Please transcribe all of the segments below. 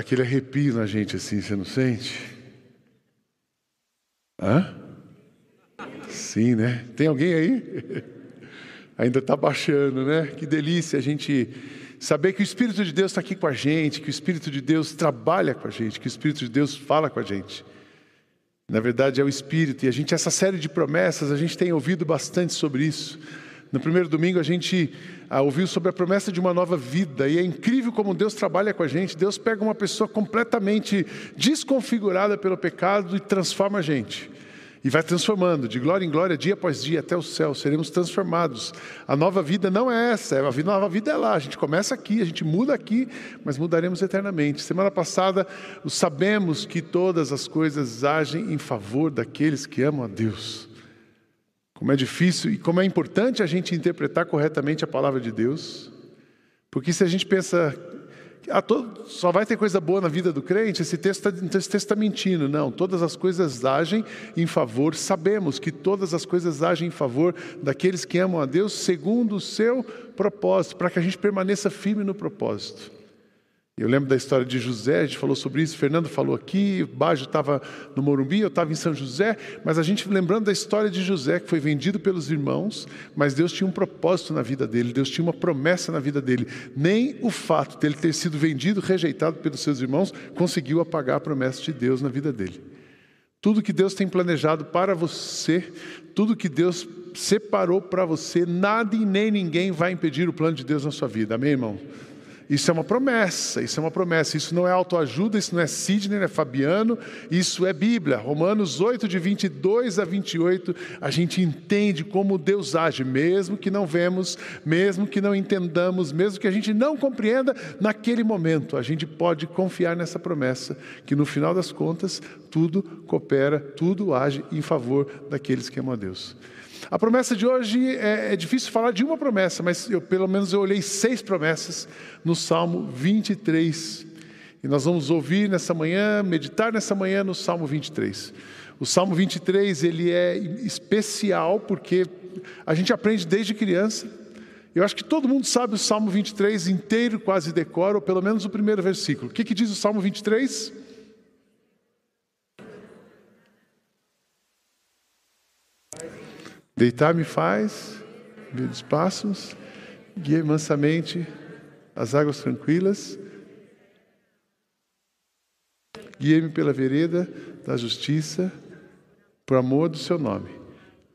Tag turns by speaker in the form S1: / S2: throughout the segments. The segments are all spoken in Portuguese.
S1: Dá aquele arrepio na gente assim, você não sente? Hã? Sim, né? Tem alguém aí? Ainda está baixando, né? Que delícia a gente saber que o Espírito de Deus está aqui com a gente, que o Espírito de Deus trabalha com a gente, que o Espírito de Deus fala com a gente. Na verdade é o Espírito, e a gente, essa série de promessas, a gente tem ouvido bastante sobre isso. No primeiro domingo a gente ah, ouviu sobre a promessa de uma nova vida, e é incrível como Deus trabalha com a gente. Deus pega uma pessoa completamente desconfigurada pelo pecado e transforma a gente. E vai transformando, de glória em glória, dia após dia, até o céu, seremos transformados. A nova vida não é essa, a nova vida é lá. A gente começa aqui, a gente muda aqui, mas mudaremos eternamente. Semana passada, sabemos que todas as coisas agem em favor daqueles que amam a Deus. Como é difícil e como é importante a gente interpretar corretamente a palavra de Deus, porque se a gente pensa ah, só vai ter coisa boa na vida do crente, esse texto está tá mentindo. Não, todas as coisas agem em favor, sabemos que todas as coisas agem em favor daqueles que amam a Deus segundo o seu propósito, para que a gente permaneça firme no propósito. Eu lembro da história de José, a gente falou sobre isso, Fernando falou aqui, Bajo estava no Morumbi, eu estava em São José, mas a gente lembrando da história de José, que foi vendido pelos irmãos, mas Deus tinha um propósito na vida dele, Deus tinha uma promessa na vida dele. Nem o fato dele ter sido vendido, rejeitado pelos seus irmãos, conseguiu apagar a promessa de Deus na vida dele. Tudo que Deus tem planejado para você, tudo que Deus separou para você, nada e nem ninguém vai impedir o plano de Deus na sua vida. Amém, irmão? Isso é uma promessa, isso é uma promessa. Isso não é autoajuda, isso não é Sidney, não é Fabiano, isso é Bíblia. Romanos 8, de 22 a 28, a gente entende como Deus age, mesmo que não vemos, mesmo que não entendamos, mesmo que a gente não compreenda naquele momento. A gente pode confiar nessa promessa, que no final das contas, tudo coopera, tudo age em favor daqueles que amam a Deus. A promessa de hoje é, é, difícil falar de uma promessa, mas eu, pelo menos eu olhei seis promessas no Salmo 23. E nós vamos ouvir nessa manhã, meditar nessa manhã no Salmo 23. O Salmo 23 ele é especial porque a gente aprende desde criança. Eu acho que todo mundo sabe o Salmo 23 inteiro, quase decora, ou pelo menos o primeiro versículo. O que, que diz o Salmo 23? Deitar-me faz, os passos, guia mansamente as águas tranquilas, guia-me pela vereda da justiça, por amor do seu nome.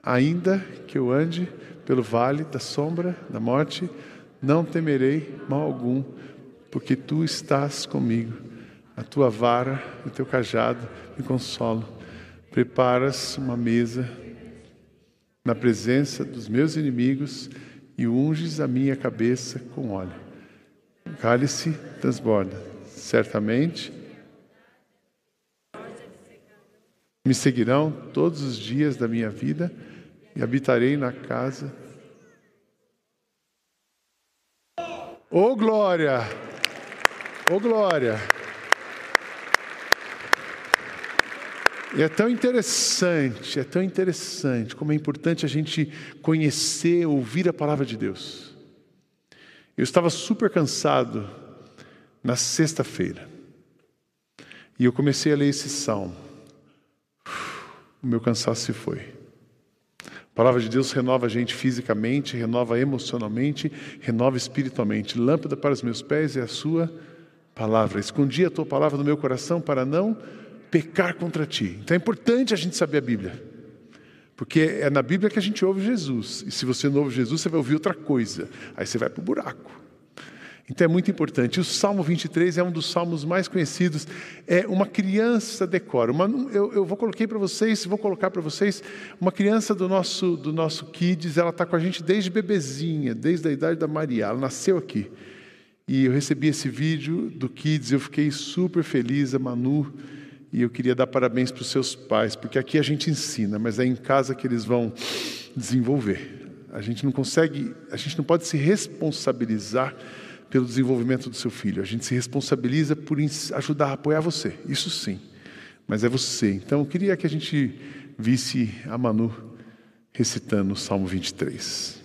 S1: Ainda que eu ande pelo vale da sombra da morte, não temerei mal algum, porque tu estás comigo. A tua vara e o teu cajado me consolam. Preparas uma mesa na presença dos meus inimigos e unges a minha cabeça com óleo. O cálice transborda. Certamente me seguirão todos os dias da minha vida e habitarei na casa. Ô oh, glória! Ô oh, glória! E é tão interessante, é tão interessante como é importante a gente conhecer, ouvir a palavra de Deus. Eu estava super cansado na sexta-feira. E eu comecei a ler esse salmo. O meu cansaço se foi. A palavra de Deus renova a gente fisicamente, renova emocionalmente, renova espiritualmente. Lâmpada para os meus pés é a sua palavra. Escondi a tua palavra no meu coração para não pecar contra ti. Então é importante a gente saber a Bíblia. Porque é na Bíblia que a gente ouve Jesus. E se você não ouve Jesus, você vai ouvir outra coisa. Aí você vai para o buraco. Então é muito importante. O Salmo 23 é um dos salmos mais conhecidos. É uma criança decora. Uma, eu, eu vou coloquei para vocês, vou colocar para vocês uma criança do nosso do nosso Kids. Ela está com a gente desde bebezinha, desde a idade da Maria. Ela nasceu aqui. E eu recebi esse vídeo do Kids. Eu fiquei super feliz. A Manu e eu queria dar parabéns para os seus pais, porque aqui a gente ensina, mas é em casa que eles vão desenvolver. A gente não consegue, a gente não pode se responsabilizar pelo desenvolvimento do seu filho. A gente se responsabiliza por ajudar, apoiar você. Isso sim. Mas é você. Então eu queria que a gente visse a Manu recitando o Salmo 23.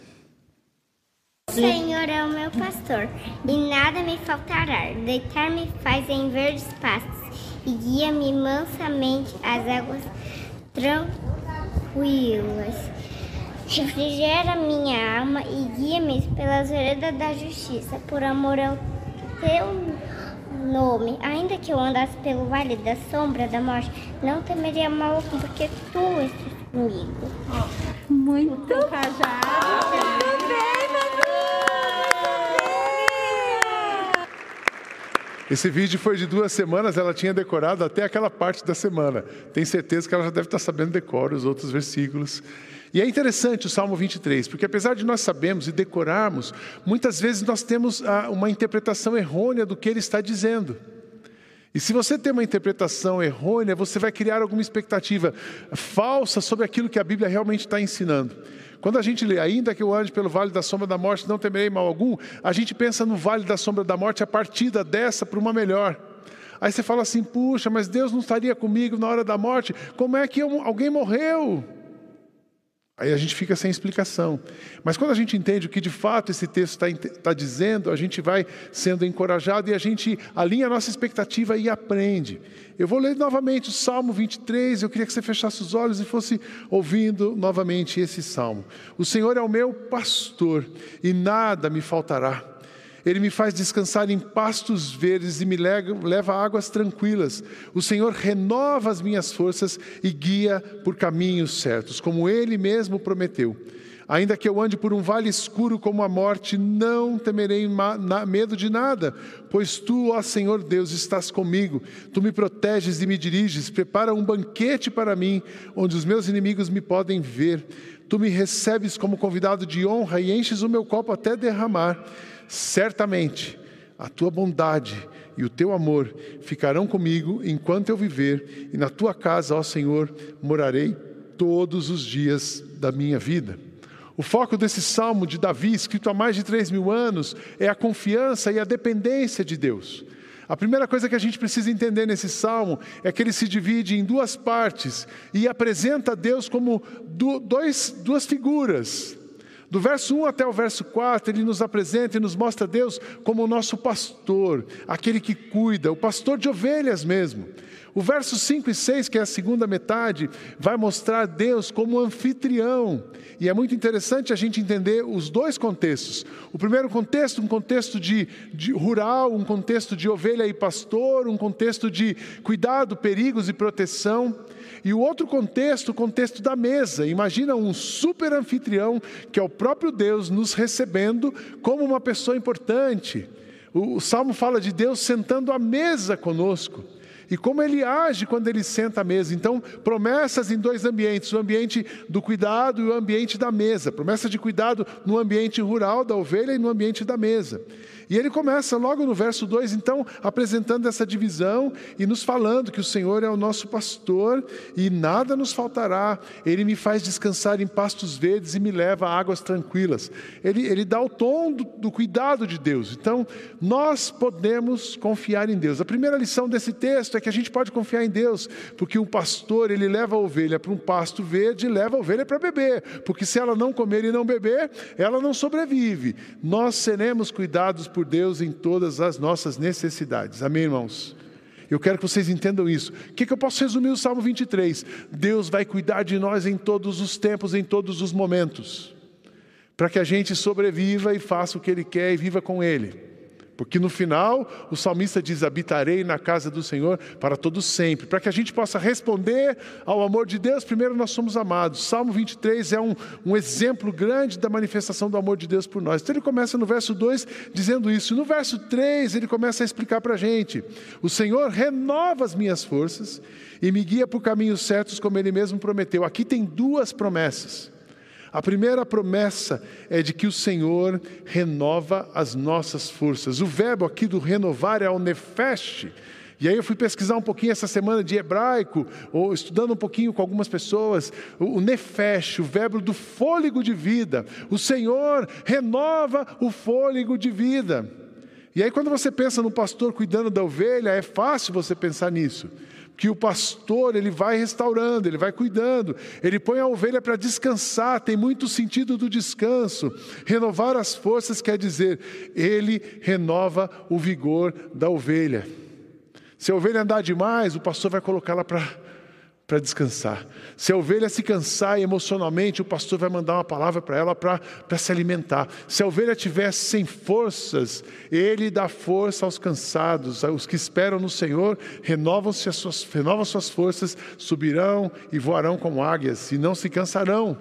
S2: O Senhor é o meu pastor, e nada me faltará. Deitar-me faz em verdes pastos, e guia-me mansamente às águas tranquilas. Refrigera minha alma e guia-me pelas veredas da justiça, por amor ao teu nome. Ainda que eu andasse pelo vale da sombra da morte, não temeria mal porque tu estás comigo.
S3: Muito
S1: Esse vídeo foi de duas semanas, ela tinha decorado até aquela parte da semana. Tenho certeza que ela já deve estar sabendo decorar os outros versículos. E é interessante o Salmo 23, porque apesar de nós sabermos e decorarmos, muitas vezes nós temos ah, uma interpretação errônea do que ele está dizendo. E se você tem uma interpretação errônea, você vai criar alguma expectativa falsa sobre aquilo que a Bíblia realmente está ensinando. Quando a gente lê, ainda que eu ande pelo vale da sombra da morte, não temerei mal algum, a gente pensa no vale da sombra da morte, a partida dessa para uma melhor. Aí você fala assim: puxa, mas Deus não estaria comigo na hora da morte? Como é que eu, alguém morreu? Aí a gente fica sem explicação. Mas quando a gente entende o que de fato esse texto está tá dizendo, a gente vai sendo encorajado e a gente alinha a nossa expectativa e aprende. Eu vou ler novamente o Salmo 23, eu queria que você fechasse os olhos e fosse ouvindo novamente esse salmo. O Senhor é o meu pastor e nada me faltará. Ele me faz descansar em pastos verdes e me leva a águas tranquilas. O Senhor renova as minhas forças e guia por caminhos certos, como Ele mesmo prometeu. Ainda que eu ande por um vale escuro como a morte, não temerei medo de nada, pois tu, ó Senhor Deus, estás comigo. Tu me proteges e me diriges, prepara um banquete para mim, onde os meus inimigos me podem ver. Tu me recebes como convidado de honra e enches o meu copo até derramar. Certamente a tua bondade e o teu amor ficarão comigo enquanto eu viver, e na tua casa, ó Senhor, morarei todos os dias da minha vida. O foco desse salmo de Davi, escrito há mais de três mil anos, é a confiança e a dependência de Deus. A primeira coisa que a gente precisa entender nesse salmo é que ele se divide em duas partes e apresenta Deus como dois, duas figuras. Do verso 1 até o verso 4, ele nos apresenta e nos mostra Deus como o nosso pastor, aquele que cuida, o pastor de ovelhas mesmo. O verso 5 e 6, que é a segunda metade, vai mostrar Deus como anfitrião. E é muito interessante a gente entender os dois contextos. O primeiro contexto, um contexto de, de rural, um contexto de ovelha e pastor, um contexto de cuidado, perigos e proteção. E o outro contexto, o contexto da mesa. Imagina um super anfitrião, que é o próprio Deus, nos recebendo como uma pessoa importante. O, o Salmo fala de Deus sentando à mesa conosco e como ele age quando ele senta à mesa. Então, promessas em dois ambientes: o ambiente do cuidado e o ambiente da mesa. Promessa de cuidado no ambiente rural da ovelha e no ambiente da mesa. E ele começa logo no verso 2, então, apresentando essa divisão e nos falando que o Senhor é o nosso pastor e nada nos faltará. Ele me faz descansar em pastos verdes e me leva a águas tranquilas. Ele, ele dá o tom do, do cuidado de Deus. Então, nós podemos confiar em Deus. A primeira lição desse texto é que a gente pode confiar em Deus, porque um pastor, ele leva a ovelha para um pasto verde e leva a ovelha para beber, porque se ela não comer e não beber, ela não sobrevive. Nós seremos cuidados por por Deus em todas as nossas necessidades. Amém, irmãos? Eu quero que vocês entendam isso. O que, que eu posso resumir o Salmo 23? Deus vai cuidar de nós em todos os tempos, em todos os momentos, para que a gente sobreviva e faça o que Ele quer e viva com Ele. Porque no final, o salmista diz: habitarei na casa do Senhor para todo sempre. Para que a gente possa responder ao amor de Deus, primeiro nós somos amados. Salmo 23 é um, um exemplo grande da manifestação do amor de Deus por nós. Então ele começa no verso 2 dizendo isso. No verso 3 ele começa a explicar para a gente: o Senhor renova as minhas forças e me guia por caminhos certos, como ele mesmo prometeu. Aqui tem duas promessas. A primeira promessa é de que o Senhor renova as nossas forças. O verbo aqui do renovar é o nefesh. E aí eu fui pesquisar um pouquinho essa semana de hebraico, ou estudando um pouquinho com algumas pessoas, o nefesh, o verbo do fôlego de vida. O Senhor renova o fôlego de vida. E aí, quando você pensa no pastor cuidando da ovelha, é fácil você pensar nisso. Que o pastor, ele vai restaurando, ele vai cuidando, ele põe a ovelha para descansar, tem muito sentido do descanso. Renovar as forças quer dizer, ele renova o vigor da ovelha. Se a ovelha andar demais, o pastor vai colocá-la para para descansar. Se a ovelha se cansar emocionalmente, o pastor vai mandar uma palavra para ela para se alimentar. Se a ovelha estiver sem forças, ele dá força aos cansados. Os que esperam no Senhor renovam-se as suas, renovam suas forças, subirão e voarão como águias e não se cansarão.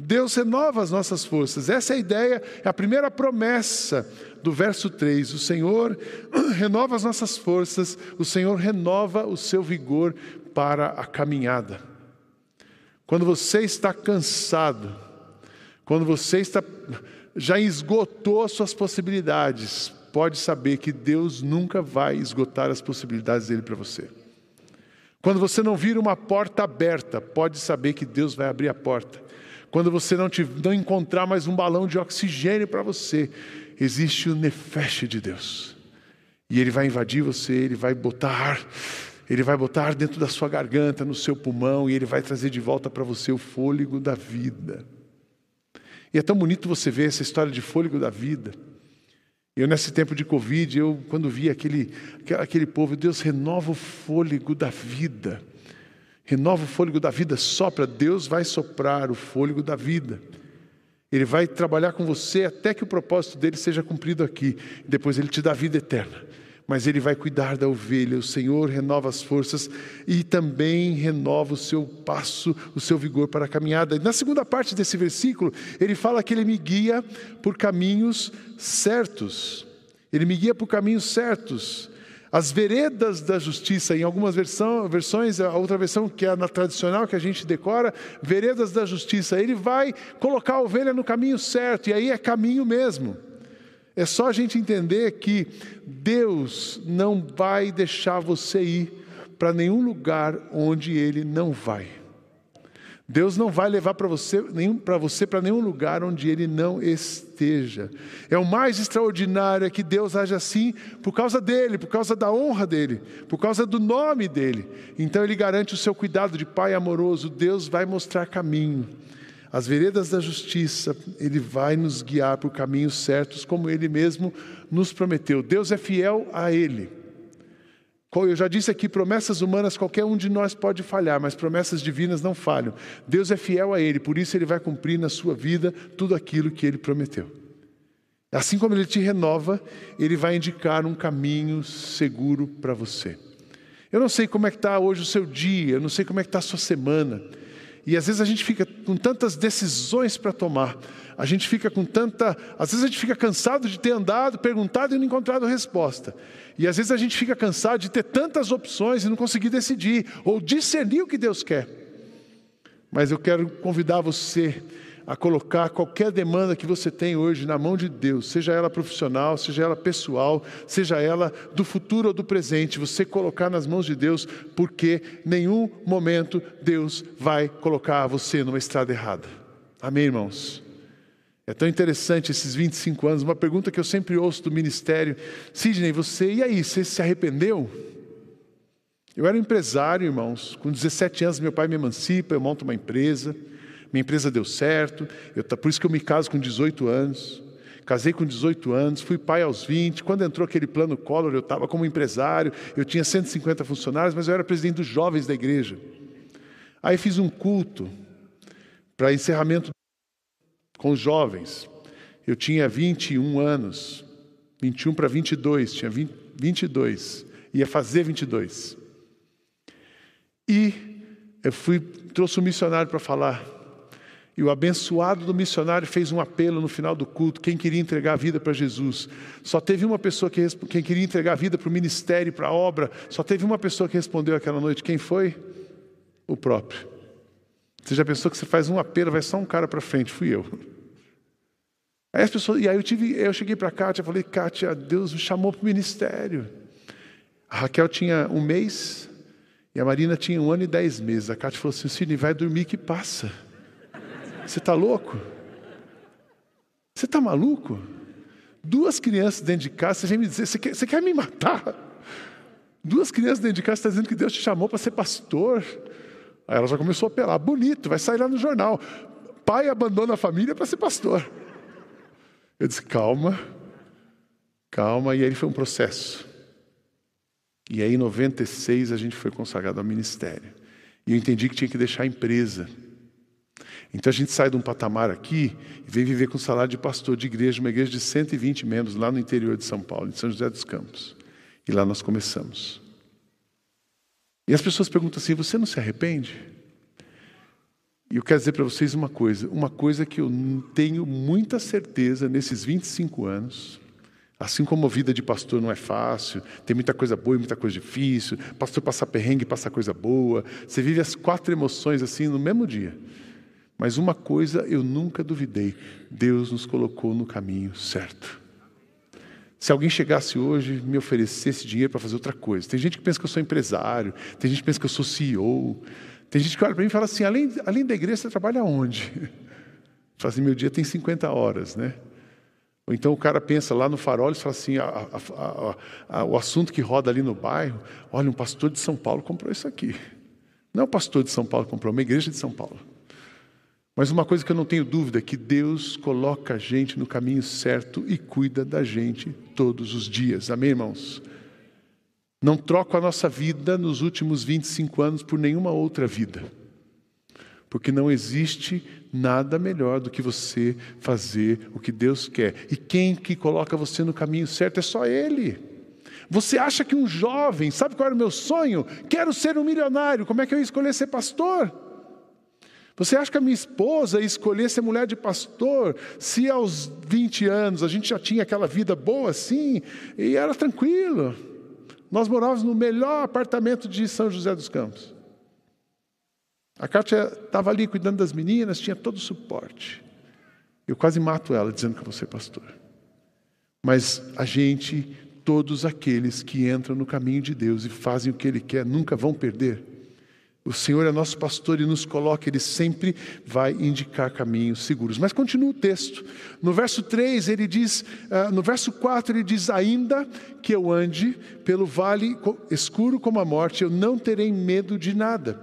S1: Deus renova as nossas forças. Essa é a ideia, é a primeira promessa do verso 3. O Senhor renova as nossas forças, o Senhor renova o seu vigor para a caminhada. Quando você está cansado, quando você está já esgotou as suas possibilidades, pode saber que Deus nunca vai esgotar as possibilidades dele para você. Quando você não vira uma porta aberta, pode saber que Deus vai abrir a porta. Quando você não, te, não encontrar mais um balão de oxigênio para você, existe o nefeche de Deus. E ele vai invadir você, ele vai botar ar ele vai botar dentro da sua garganta, no seu pulmão, e Ele vai trazer de volta para você o fôlego da vida. E é tão bonito você ver essa história de fôlego da vida. Eu, nesse tempo de Covid, eu, quando vi aquele, aquele povo, Deus renova o fôlego da vida. Renova o fôlego da vida, sopra, Deus vai soprar o fôlego da vida. Ele vai trabalhar com você até que o propósito dele seja cumprido aqui. Depois ele te dá vida eterna mas ele vai cuidar da ovelha. O Senhor renova as forças e também renova o seu passo, o seu vigor para a caminhada. Na segunda parte desse versículo, ele fala que ele me guia por caminhos certos. Ele me guia por caminhos certos. As veredas da justiça, em algumas versão, versões, a outra versão que é na tradicional que a gente decora, veredas da justiça. Ele vai colocar a ovelha no caminho certo, e aí é caminho mesmo. É só a gente entender que Deus não vai deixar você ir para nenhum lugar onde Ele não vai. Deus não vai levar para você para você para nenhum lugar onde Ele não esteja. É o mais extraordinário é que Deus age assim por causa dele, por causa da honra dele, por causa do nome dele. Então Ele garante o seu cuidado de Pai amoroso. Deus vai mostrar caminho as veredas da justiça, Ele vai nos guiar por caminhos certos, como Ele mesmo nos prometeu. Deus é fiel a Ele. Eu já disse aqui, promessas humanas qualquer um de nós pode falhar, mas promessas divinas não falham. Deus é fiel a Ele, por isso Ele vai cumprir na sua vida tudo aquilo que Ele prometeu. Assim como Ele te renova, Ele vai indicar um caminho seguro para você. Eu não sei como é que está hoje o seu dia, eu não sei como é que está a sua semana. E às vezes a gente fica com tantas decisões para tomar, a gente fica com tanta. Às vezes a gente fica cansado de ter andado, perguntado e não encontrado resposta. E às vezes a gente fica cansado de ter tantas opções e não conseguir decidir, ou discernir o que Deus quer. Mas eu quero convidar você a colocar qualquer demanda que você tem hoje na mão de Deus, seja ela profissional, seja ela pessoal, seja ela do futuro ou do presente, você colocar nas mãos de Deus, porque nenhum momento Deus vai colocar você numa estrada errada. Amém, irmãos? É tão interessante esses 25 anos. Uma pergunta que eu sempre ouço do ministério: Sidney, você, e aí, você se arrependeu? Eu era empresário, irmãos. Com 17 anos, meu pai me emancipa, eu monto uma empresa minha empresa deu certo, eu, por isso que eu me caso com 18 anos. Casei com 18 anos, fui pai aos 20. Quando entrou aquele plano Collor, eu estava como empresário, eu tinha 150 funcionários, mas eu era presidente dos jovens da igreja. Aí fiz um culto para encerramento com os jovens. Eu tinha 21 anos, 21 para 22, tinha 20, 22, ia fazer 22. E eu fui, trouxe um missionário para falar e o abençoado do missionário fez um apelo no final do culto. Quem queria entregar a vida para Jesus? Só teve uma pessoa que quem queria entregar a vida para o ministério, para a obra. Só teve uma pessoa que respondeu aquela noite. Quem foi? O próprio. Você já pensou que você faz um apelo, vai só um cara para frente? Fui eu. Aí as pessoas, e aí eu tive, eu cheguei para a Kátia, falei, Kátia, Deus me chamou para o ministério. A Raquel tinha um mês e a Marina tinha um ano e dez meses. A Kátia falou assim: Sidney, vai dormir que passa. Você está louco? Você está maluco? Duas crianças dentro de casa, você vem me dizer, você quer, você quer me matar? Duas crianças dentro de casa, você está dizendo que Deus te chamou para ser pastor. Aí ela já começou a apelar, bonito, vai sair lá no jornal. Pai abandona a família para ser pastor. Eu disse, calma, calma, e aí foi um processo. E aí em 96 a gente foi consagrado ao ministério. E eu entendi que tinha que deixar a empresa. Então a gente sai de um patamar aqui e vem viver com salário de pastor de igreja, uma igreja de 120 membros lá no interior de São Paulo, em São José dos Campos. E lá nós começamos. E as pessoas perguntam assim: você não se arrepende? E eu quero dizer para vocês uma coisa, uma coisa que eu tenho muita certeza nesses 25 anos, assim como a vida de pastor não é fácil, tem muita coisa boa e muita coisa difícil, pastor passa perrengue passa coisa boa, você vive as quatro emoções assim no mesmo dia. Mas uma coisa eu nunca duvidei: Deus nos colocou no caminho certo. Se alguém chegasse hoje e me oferecesse dinheiro para fazer outra coisa, tem gente que pensa que eu sou empresário, tem gente que pensa que eu sou CEO, tem gente que olha para mim e fala assim: além, além da igreja, você trabalha onde? Fala assim: meu dia tem 50 horas, né? Ou então o cara pensa lá no farol e fala assim: a, a, a, o assunto que roda ali no bairro, olha, um pastor de São Paulo comprou isso aqui. Não é o pastor de São Paulo que comprou, é uma igreja de São Paulo. Mas uma coisa que eu não tenho dúvida é que Deus coloca a gente no caminho certo e cuida da gente todos os dias. Amém, irmãos? Não troco a nossa vida nos últimos 25 anos por nenhuma outra vida. Porque não existe nada melhor do que você fazer o que Deus quer. E quem que coloca você no caminho certo é só Ele. Você acha que um jovem, sabe qual era o meu sonho? Quero ser um milionário. Como é que eu ia escolher ser pastor? Você acha que a minha esposa escolher ser mulher de pastor se aos 20 anos a gente já tinha aquela vida boa assim e era tranquilo? Nós morávamos no melhor apartamento de São José dos Campos. A Kátia estava ali cuidando das meninas, tinha todo o suporte. Eu quase mato ela dizendo que eu vou ser pastor. Mas a gente, todos aqueles que entram no caminho de Deus e fazem o que Ele quer, nunca vão perder. O Senhor é nosso pastor e nos coloca, Ele sempre vai indicar caminhos seguros. Mas continua o texto. No verso 3, ele diz, uh, no verso 4, ele diz: Ainda que eu ande pelo vale escuro como a morte, eu não terei medo de nada,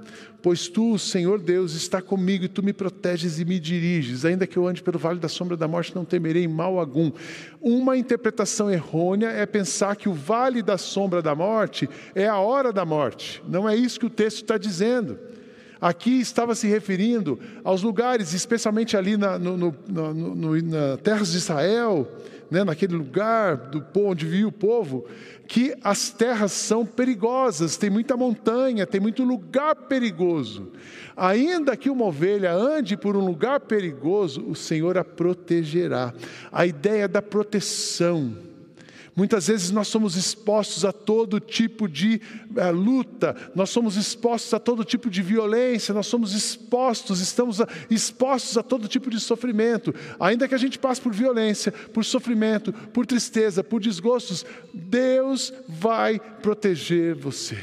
S1: Pois tu, Senhor Deus, está comigo e tu me proteges e me diriges. Ainda que eu ande pelo vale da sombra da morte, não temerei mal algum. Uma interpretação errônea é pensar que o vale da sombra da morte é a hora da morte. Não é isso que o texto está dizendo. Aqui estava se referindo aos lugares, especialmente ali na, no, no, no, na terras de Israel, né, naquele lugar do onde vivia o povo, que as terras são perigosas, tem muita montanha, tem muito lugar perigoso. Ainda que uma ovelha ande por um lugar perigoso, o Senhor a protegerá. A ideia da proteção. Muitas vezes nós somos expostos a todo tipo de é, luta, nós somos expostos a todo tipo de violência, nós somos expostos, estamos a, expostos a todo tipo de sofrimento. Ainda que a gente passe por violência, por sofrimento, por tristeza, por desgostos, Deus vai proteger você.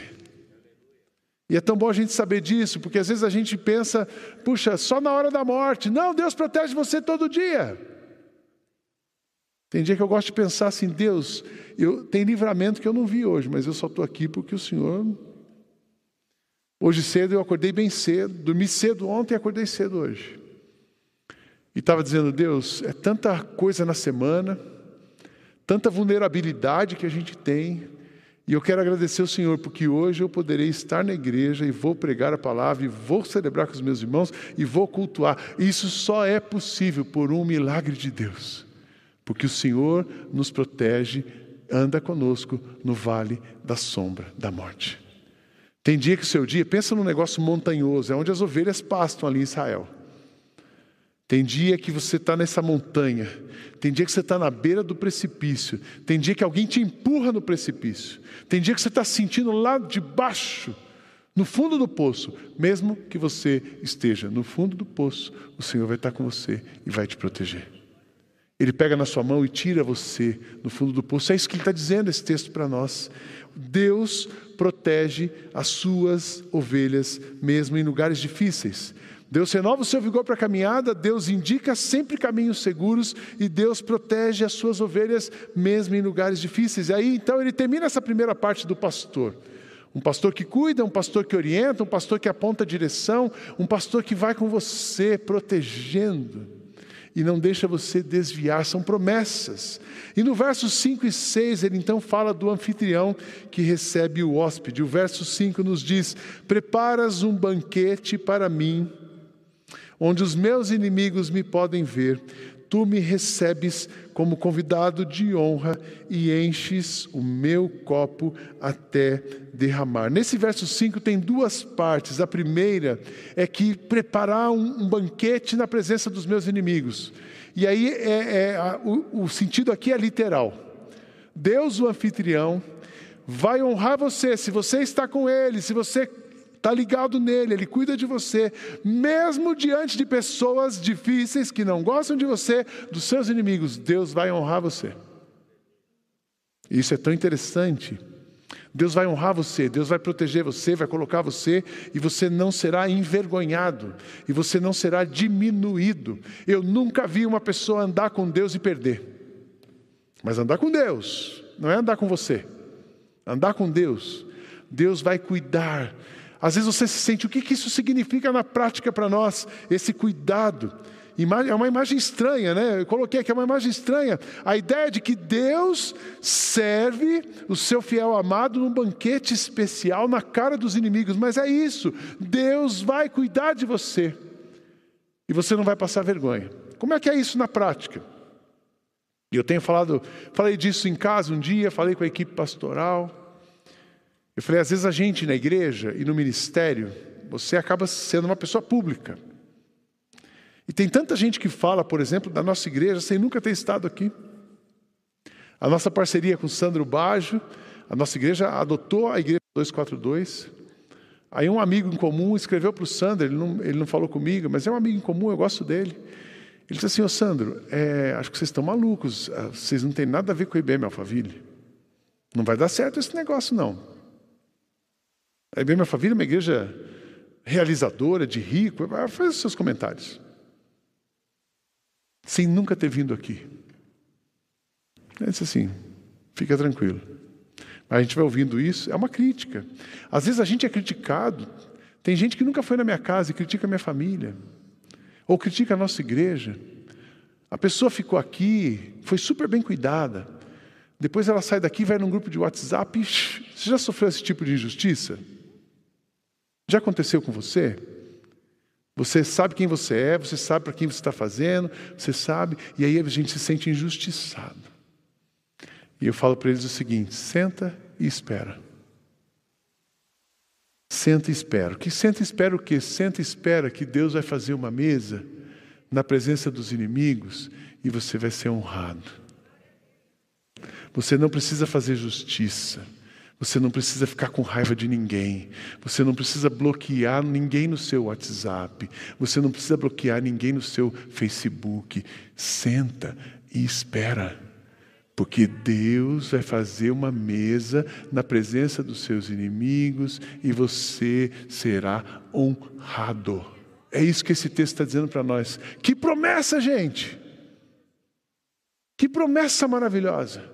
S1: E é tão bom a gente saber disso, porque às vezes a gente pensa, puxa, só na hora da morte. Não, Deus protege você todo dia. Tem dia que eu gosto de pensar assim, Deus, eu tem livramento que eu não vi hoje, mas eu só estou aqui porque o Senhor. Hoje cedo eu acordei bem cedo, dormi cedo ontem e acordei cedo hoje. E estava dizendo, Deus, é tanta coisa na semana, tanta vulnerabilidade que a gente tem, e eu quero agradecer ao Senhor, porque hoje eu poderei estar na igreja e vou pregar a palavra, e vou celebrar com os meus irmãos, e vou cultuar. Isso só é possível por um milagre de Deus porque o Senhor nos protege, anda conosco no vale da sombra da morte. Tem dia que o seu dia, pensa num negócio montanhoso, é onde as ovelhas pastam ali em Israel. Tem dia que você está nessa montanha, tem dia que você está na beira do precipício, tem dia que alguém te empurra no precipício, tem dia que você está sentindo lá de baixo, no fundo do poço, mesmo que você esteja no fundo do poço, o Senhor vai estar com você e vai te proteger. Ele pega na sua mão e tira você no fundo do poço. É isso que ele está dizendo, esse texto para nós. Deus protege as suas ovelhas, mesmo em lugares difíceis. Deus renova o seu vigor para a caminhada, Deus indica sempre caminhos seguros e Deus protege as suas ovelhas mesmo em lugares difíceis. E aí então ele termina essa primeira parte do pastor. Um pastor que cuida, um pastor que orienta, um pastor que aponta a direção, um pastor que vai com você protegendo e não deixa você desviar, são promessas. E no versos 5 e 6, ele então fala do anfitrião que recebe o hóspede. O verso 5 nos diz: Preparas um banquete para mim, onde os meus inimigos me podem ver. Tu me recebes como convidado de honra e enches o meu copo até derramar. Nesse verso 5 tem duas partes. A primeira é que preparar um, um banquete na presença dos meus inimigos. E aí é, é a, o, o sentido aqui é literal. Deus, o anfitrião, vai honrar você se você está com Ele, se você está ligado nele, ele cuida de você, mesmo diante de pessoas difíceis que não gostam de você, dos seus inimigos, Deus vai honrar você. Isso é tão interessante. Deus vai honrar você, Deus vai proteger você, vai colocar você e você não será envergonhado e você não será diminuído. Eu nunca vi uma pessoa andar com Deus e perder. Mas andar com Deus, não é andar com você. Andar com Deus, Deus vai cuidar às vezes você se sente, o que, que isso significa na prática para nós? Esse cuidado. É uma imagem estranha, né? Eu coloquei aqui, é uma imagem estranha. A ideia de que Deus serve o seu fiel amado num banquete especial na cara dos inimigos. Mas é isso, Deus vai cuidar de você. E você não vai passar vergonha. Como é que é isso na prática? E eu tenho falado, falei disso em casa um dia, falei com a equipe pastoral. Eu falei, às vezes a gente na igreja e no ministério, você acaba sendo uma pessoa pública. E tem tanta gente que fala, por exemplo, da nossa igreja sem nunca ter estado aqui. A nossa parceria com Sandro Baggio, a nossa igreja adotou a igreja 242. Aí um amigo em comum escreveu para o Sandro, ele não, ele não falou comigo, mas é um amigo em comum, eu gosto dele. Ele disse assim, ô Sandro, é, acho que vocês estão malucos, ah, vocês não têm nada a ver com o IBM Alphaville. Não vai dar certo esse negócio não. A IBM Alphaville é uma igreja realizadora, de rico, faz os seus comentários. Sem nunca ter vindo aqui. É disse assim, fica tranquilo. A gente vai ouvindo isso, é uma crítica. Às vezes a gente é criticado. Tem gente que nunca foi na minha casa e critica a minha família. Ou critica a nossa igreja. A pessoa ficou aqui, foi super bem cuidada. Depois ela sai daqui, vai num grupo de WhatsApp. Você já sofreu esse tipo de injustiça? Já aconteceu com você? Você sabe quem você é, você sabe para quem você está fazendo, você sabe, e aí a gente se sente injustiçado. E eu falo para eles o seguinte: senta e espera. Senta e espera. Que senta e espera o quê? Senta e espera que Deus vai fazer uma mesa na presença dos inimigos e você vai ser honrado. Você não precisa fazer justiça. Você não precisa ficar com raiva de ninguém. Você não precisa bloquear ninguém no seu WhatsApp. Você não precisa bloquear ninguém no seu Facebook. Senta e espera. Porque Deus vai fazer uma mesa na presença dos seus inimigos e você será honrado. É isso que esse texto está dizendo para nós. Que promessa, gente! Que promessa maravilhosa!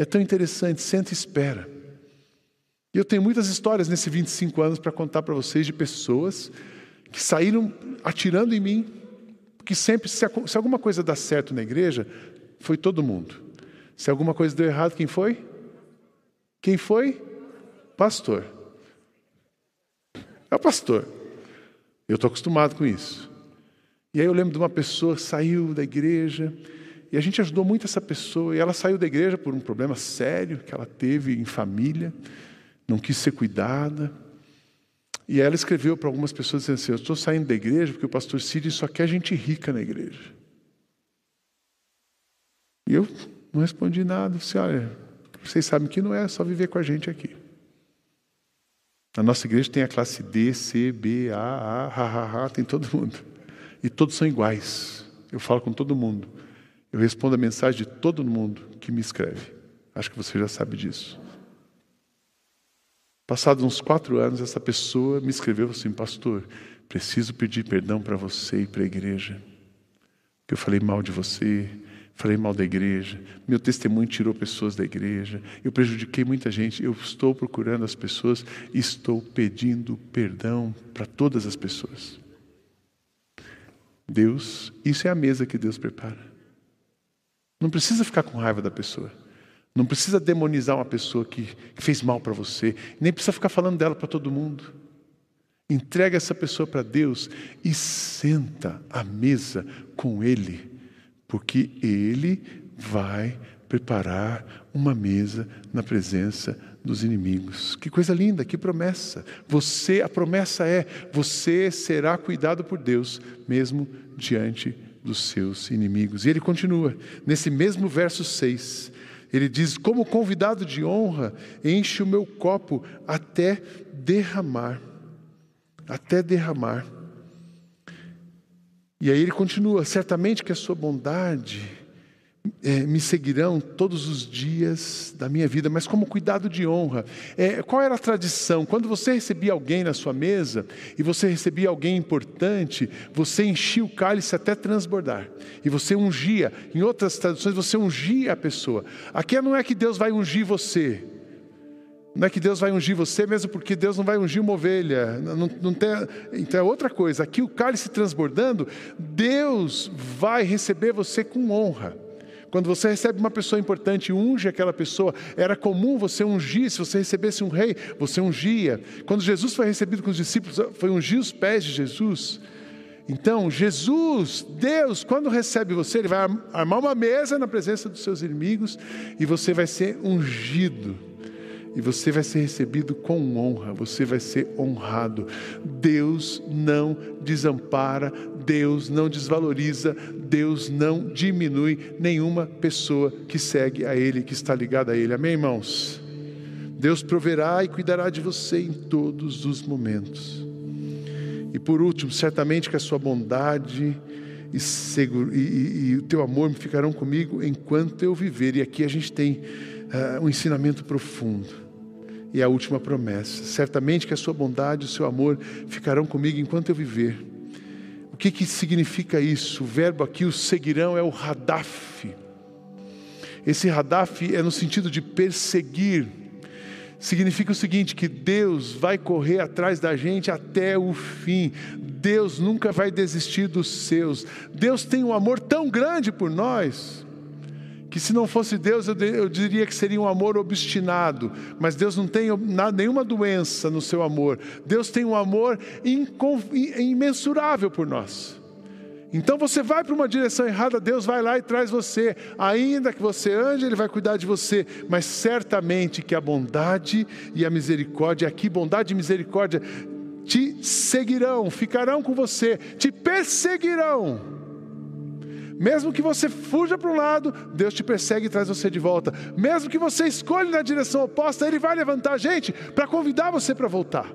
S1: É tão interessante, senta e espera. E eu tenho muitas histórias nesses 25 anos para contar para vocês de pessoas que saíram atirando em mim, porque sempre, se, alguma coisa dá certo na igreja, foi todo mundo. Se alguma coisa deu errado, quem foi? Quem foi? Pastor. É o pastor. Eu estou acostumado com isso. E aí eu lembro de uma pessoa que saiu da igreja e a gente ajudou muito essa pessoa. E ela saiu da igreja por um problema sério que ela teve em família, não quis ser cuidada. E ela escreveu para algumas pessoas dizendo assim: Eu estou saindo da igreja porque o pastor Cid só quer gente rica na igreja. E eu não respondi nada. Disse: Olha, vocês sabem que não é só viver com a gente aqui. Na nossa igreja tem a classe D, C, B, A, A, H, H, H, tem todo mundo. E todos são iguais. Eu falo com todo mundo. Eu respondo a mensagem de todo mundo que me escreve. Acho que você já sabe disso. Passados uns quatro anos, essa pessoa me escreveu assim, pastor, Preciso pedir perdão para você e para a igreja, que eu falei mal de você, falei mal da igreja, meu testemunho tirou pessoas da igreja, eu prejudiquei muita gente. Eu estou procurando as pessoas estou pedindo perdão para todas as pessoas. Deus, isso é a mesa que Deus prepara. Não precisa ficar com raiva da pessoa. Não precisa demonizar uma pessoa que, fez mal para você. Nem precisa ficar falando dela para todo mundo. Entrega essa pessoa para Deus e senta à mesa com Ele, porque Ele vai preparar uma mesa na presença dos inimigos. Que coisa linda, que promessa. Você, a promessa é: você será cuidado por Deus, mesmo diante dos seus inimigos. E ele continua, nesse mesmo verso 6, ele diz: Como convidado de honra, enche o meu copo até derramar. Até derramar. E aí ele continua: Certamente que a sua bondade é, me seguirão todos os dias da minha vida, mas como cuidado de honra. É, qual era a tradição? Quando você recebia alguém na sua mesa e você recebia alguém importante, você enchia o cálice até transbordar e você ungia. Em outras traduções, você ungia a pessoa. Aqui não é que Deus vai ungir você. Não é que Deus vai ungir você, mesmo porque Deus não vai ungir uma ovelha. Não, não tem, então é outra coisa. Aqui o cálice transbordando, Deus vai receber você com honra. Quando você recebe uma pessoa importante, unge aquela pessoa. Era comum você ungir, se você recebesse um rei, você ungia. Quando Jesus foi recebido com os discípulos, foi ungir os pés de Jesus. Então, Jesus, Deus, quando recebe você, Ele vai armar uma mesa na presença dos seus inimigos e você vai ser ungido e você vai ser recebido com honra, você vai ser honrado. Deus não desampara, Deus não desvaloriza, Deus não diminui nenhuma pessoa que segue a Ele, que está ligada a Ele. Amém, irmãos? Deus proverá e cuidará de você em todos os momentos. E por último, certamente que a sua bondade e, seguro, e, e, e o teu amor ficarão comigo enquanto eu viver. E aqui a gente tem uh, um ensinamento profundo. E a última promessa: certamente que a sua bondade e o seu amor ficarão comigo enquanto eu viver. Que, que significa isso? O verbo aqui, o seguirão, é o radaf. Esse radaf é no sentido de perseguir. Significa o seguinte: que Deus vai correr atrás da gente até o fim. Deus nunca vai desistir dos seus. Deus tem um amor tão grande por nós que se não fosse Deus, eu, eu diria que seria um amor obstinado, mas Deus não tem nada, nenhuma doença no seu amor. Deus tem um amor imensurável por nós. Então você vai para uma direção errada, Deus vai lá e traz você. Ainda que você ande, Ele vai cuidar de você. Mas certamente que a bondade e a misericórdia, aqui bondade e misericórdia, te seguirão, ficarão com você, te perseguirão mesmo que você fuja para um lado, Deus te persegue e traz você de volta. Mesmo que você escolha na direção oposta, Ele vai levantar gente para convidar você para voltar.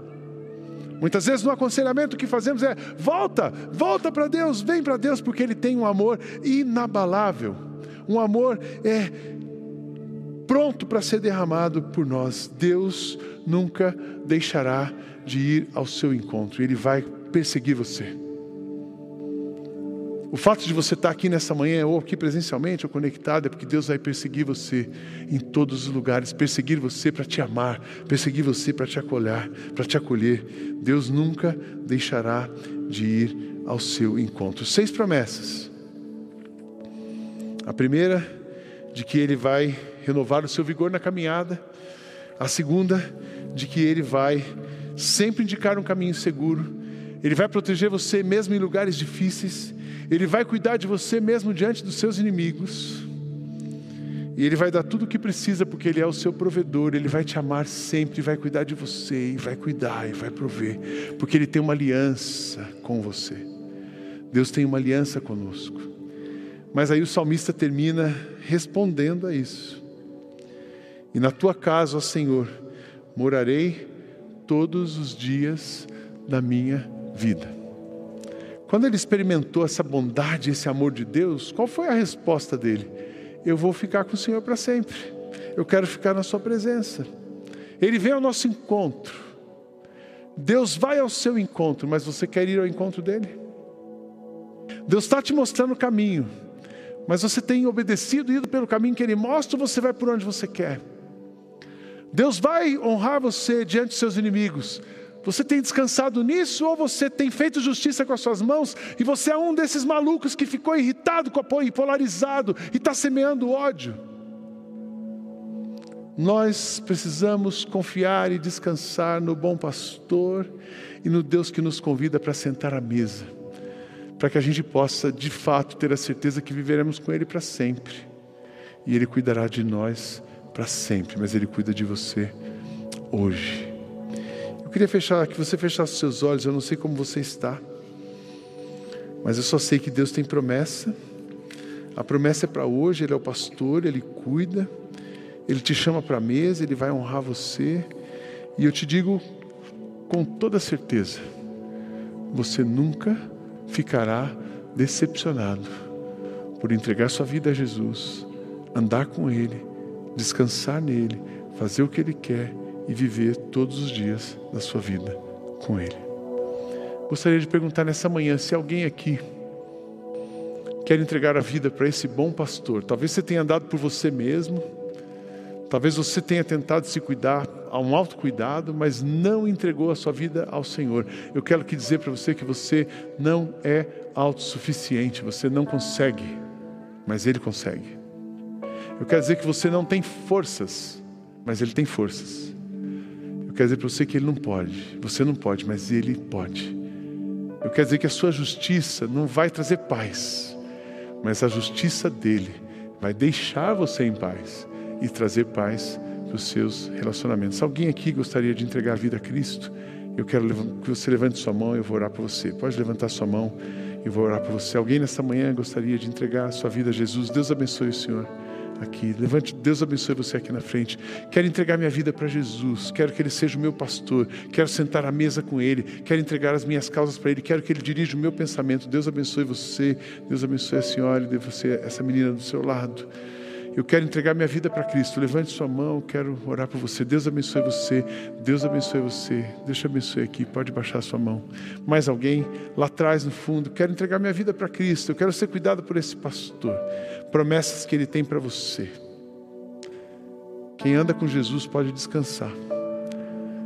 S1: Muitas vezes no aconselhamento que fazemos é: volta, volta para Deus, vem para Deus, porque Ele tem um amor inabalável, um amor é pronto para ser derramado por nós. Deus nunca deixará de ir ao seu encontro, Ele vai perseguir você. O fato de você estar aqui nessa manhã, ou aqui presencialmente, ou conectado, é porque Deus vai perseguir você em todos os lugares, perseguir você para te amar, perseguir você para te acolher, para te acolher. Deus nunca deixará de ir ao seu encontro. Seis promessas. A primeira, de que Ele vai renovar o seu vigor na caminhada. A segunda, de que Ele vai sempre indicar um caminho seguro. Ele vai proteger você mesmo em lugares difíceis. Ele vai cuidar de você mesmo diante dos seus inimigos. E Ele vai dar tudo o que precisa, porque Ele é o seu provedor. Ele vai te amar sempre, vai cuidar de você, e vai cuidar, e vai prover, porque Ele tem uma aliança com você. Deus tem uma aliança conosco. Mas aí o salmista termina respondendo a isso. E na tua casa, ó Senhor, morarei todos os dias da minha vida. Quando ele experimentou essa bondade, esse amor de Deus, qual foi a resposta dele? Eu vou ficar com o Senhor para sempre. Eu quero ficar na Sua presença. Ele vem ao nosso encontro. Deus vai ao seu encontro, mas você quer ir ao encontro dele? Deus está te mostrando o caminho, mas você tem obedecido e ido pelo caminho que Ele mostra ou você vai por onde você quer? Deus vai honrar você diante dos seus inimigos. Você tem descansado nisso ou você tem feito justiça com as suas mãos e você é um desses malucos que ficou irritado com a polarizado e está semeando ódio? Nós precisamos confiar e descansar no bom pastor e no Deus que nos convida para sentar à mesa, para que a gente possa de fato ter a certeza que viveremos com Ele para sempre e Ele cuidará de nós para sempre, mas Ele cuida de você hoje. Queria fechar, que você fechasse seus olhos, eu não sei como você está, mas eu só sei que Deus tem promessa, a promessa é para hoje, Ele é o pastor, Ele cuida. Ele te chama para a mesa, ele vai honrar você. E eu te digo com toda certeza: você nunca ficará decepcionado por entregar sua vida a Jesus, andar com Ele, descansar nele, fazer o que Ele quer e viver todos os dias da sua vida com Ele. Gostaria de perguntar nessa manhã se alguém aqui quer entregar a vida para esse bom pastor. Talvez você tenha andado por você mesmo Talvez você tenha tentado se cuidar a um autocuidado, mas não entregou a sua vida ao Senhor. Eu quero que dizer para você que você não é autossuficiente, você não consegue, mas Ele consegue. Eu quero dizer que você não tem forças, mas Ele tem forças. Eu quero dizer para você que Ele não pode, você não pode, mas Ele pode. Eu quero dizer que a sua justiça não vai trazer paz, mas a justiça dele vai deixar você em paz e trazer paz para os seus relacionamentos. Alguém aqui gostaria de entregar a vida a Cristo? Eu quero que você levante sua mão e eu vou orar por você. Pode levantar sua mão e eu vou orar por você. Alguém nessa manhã gostaria de entregar a sua vida a Jesus? Deus abençoe o Senhor aqui. Levante, Deus abençoe você aqui na frente. Quero entregar minha vida para Jesus. Quero que Ele seja o meu pastor. Quero sentar à mesa com Ele. Quero entregar as minhas causas para Ele. Quero que Ele dirija o meu pensamento. Deus abençoe você. Deus abençoe a senhora e você essa menina do seu lado. Eu quero entregar minha vida para Cristo. Levante sua mão, quero orar por você. Deus abençoe você. Deus abençoe você. Deus te abençoe aqui. Pode baixar sua mão. Mais alguém lá atrás no fundo, quero entregar minha vida para Cristo. Eu quero ser cuidado por esse pastor. Promessas que ele tem para você. Quem anda com Jesus pode descansar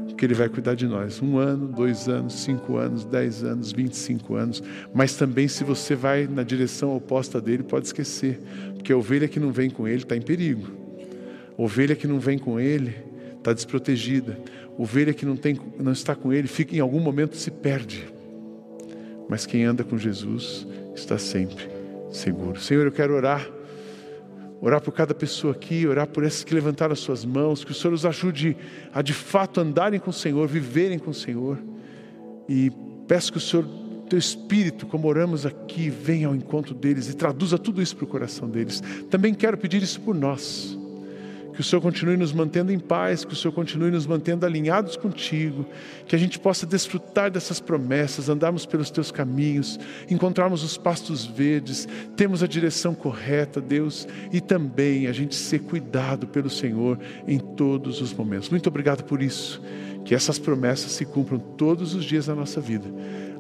S1: porque Ele vai cuidar de nós. Um ano, dois anos, cinco anos, dez anos, vinte e cinco anos. Mas também, se você vai na direção oposta dele, pode esquecer, porque a ovelha que não vem com Ele está em perigo. A ovelha que não vem com Ele está desprotegida. A ovelha que não, tem, não está com Ele, fica em algum momento se perde. Mas quem anda com Jesus está sempre seguro. Senhor, eu quero orar orar por cada pessoa aqui, orar por esses que levantaram as suas mãos, que o Senhor os ajude a de fato andarem com o Senhor, viverem com o Senhor. E peço que o Senhor, teu Espírito, como oramos aqui, venha ao encontro deles e traduza tudo isso para o coração deles. Também quero pedir isso por nós. Que o Senhor continue nos mantendo em paz, que o Senhor continue nos mantendo alinhados contigo, que a gente possa desfrutar dessas promessas, andarmos pelos teus caminhos, encontrarmos os pastos verdes, termos a direção correta, Deus, e também a gente ser cuidado pelo Senhor em todos os momentos. Muito obrigado por isso. Que essas promessas se cumpram todos os dias da nossa vida,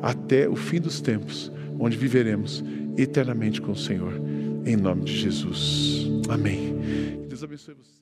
S1: até o fim dos tempos, onde viveremos eternamente com o Senhor. Em nome de Jesus. Amém. Deus abençoe você.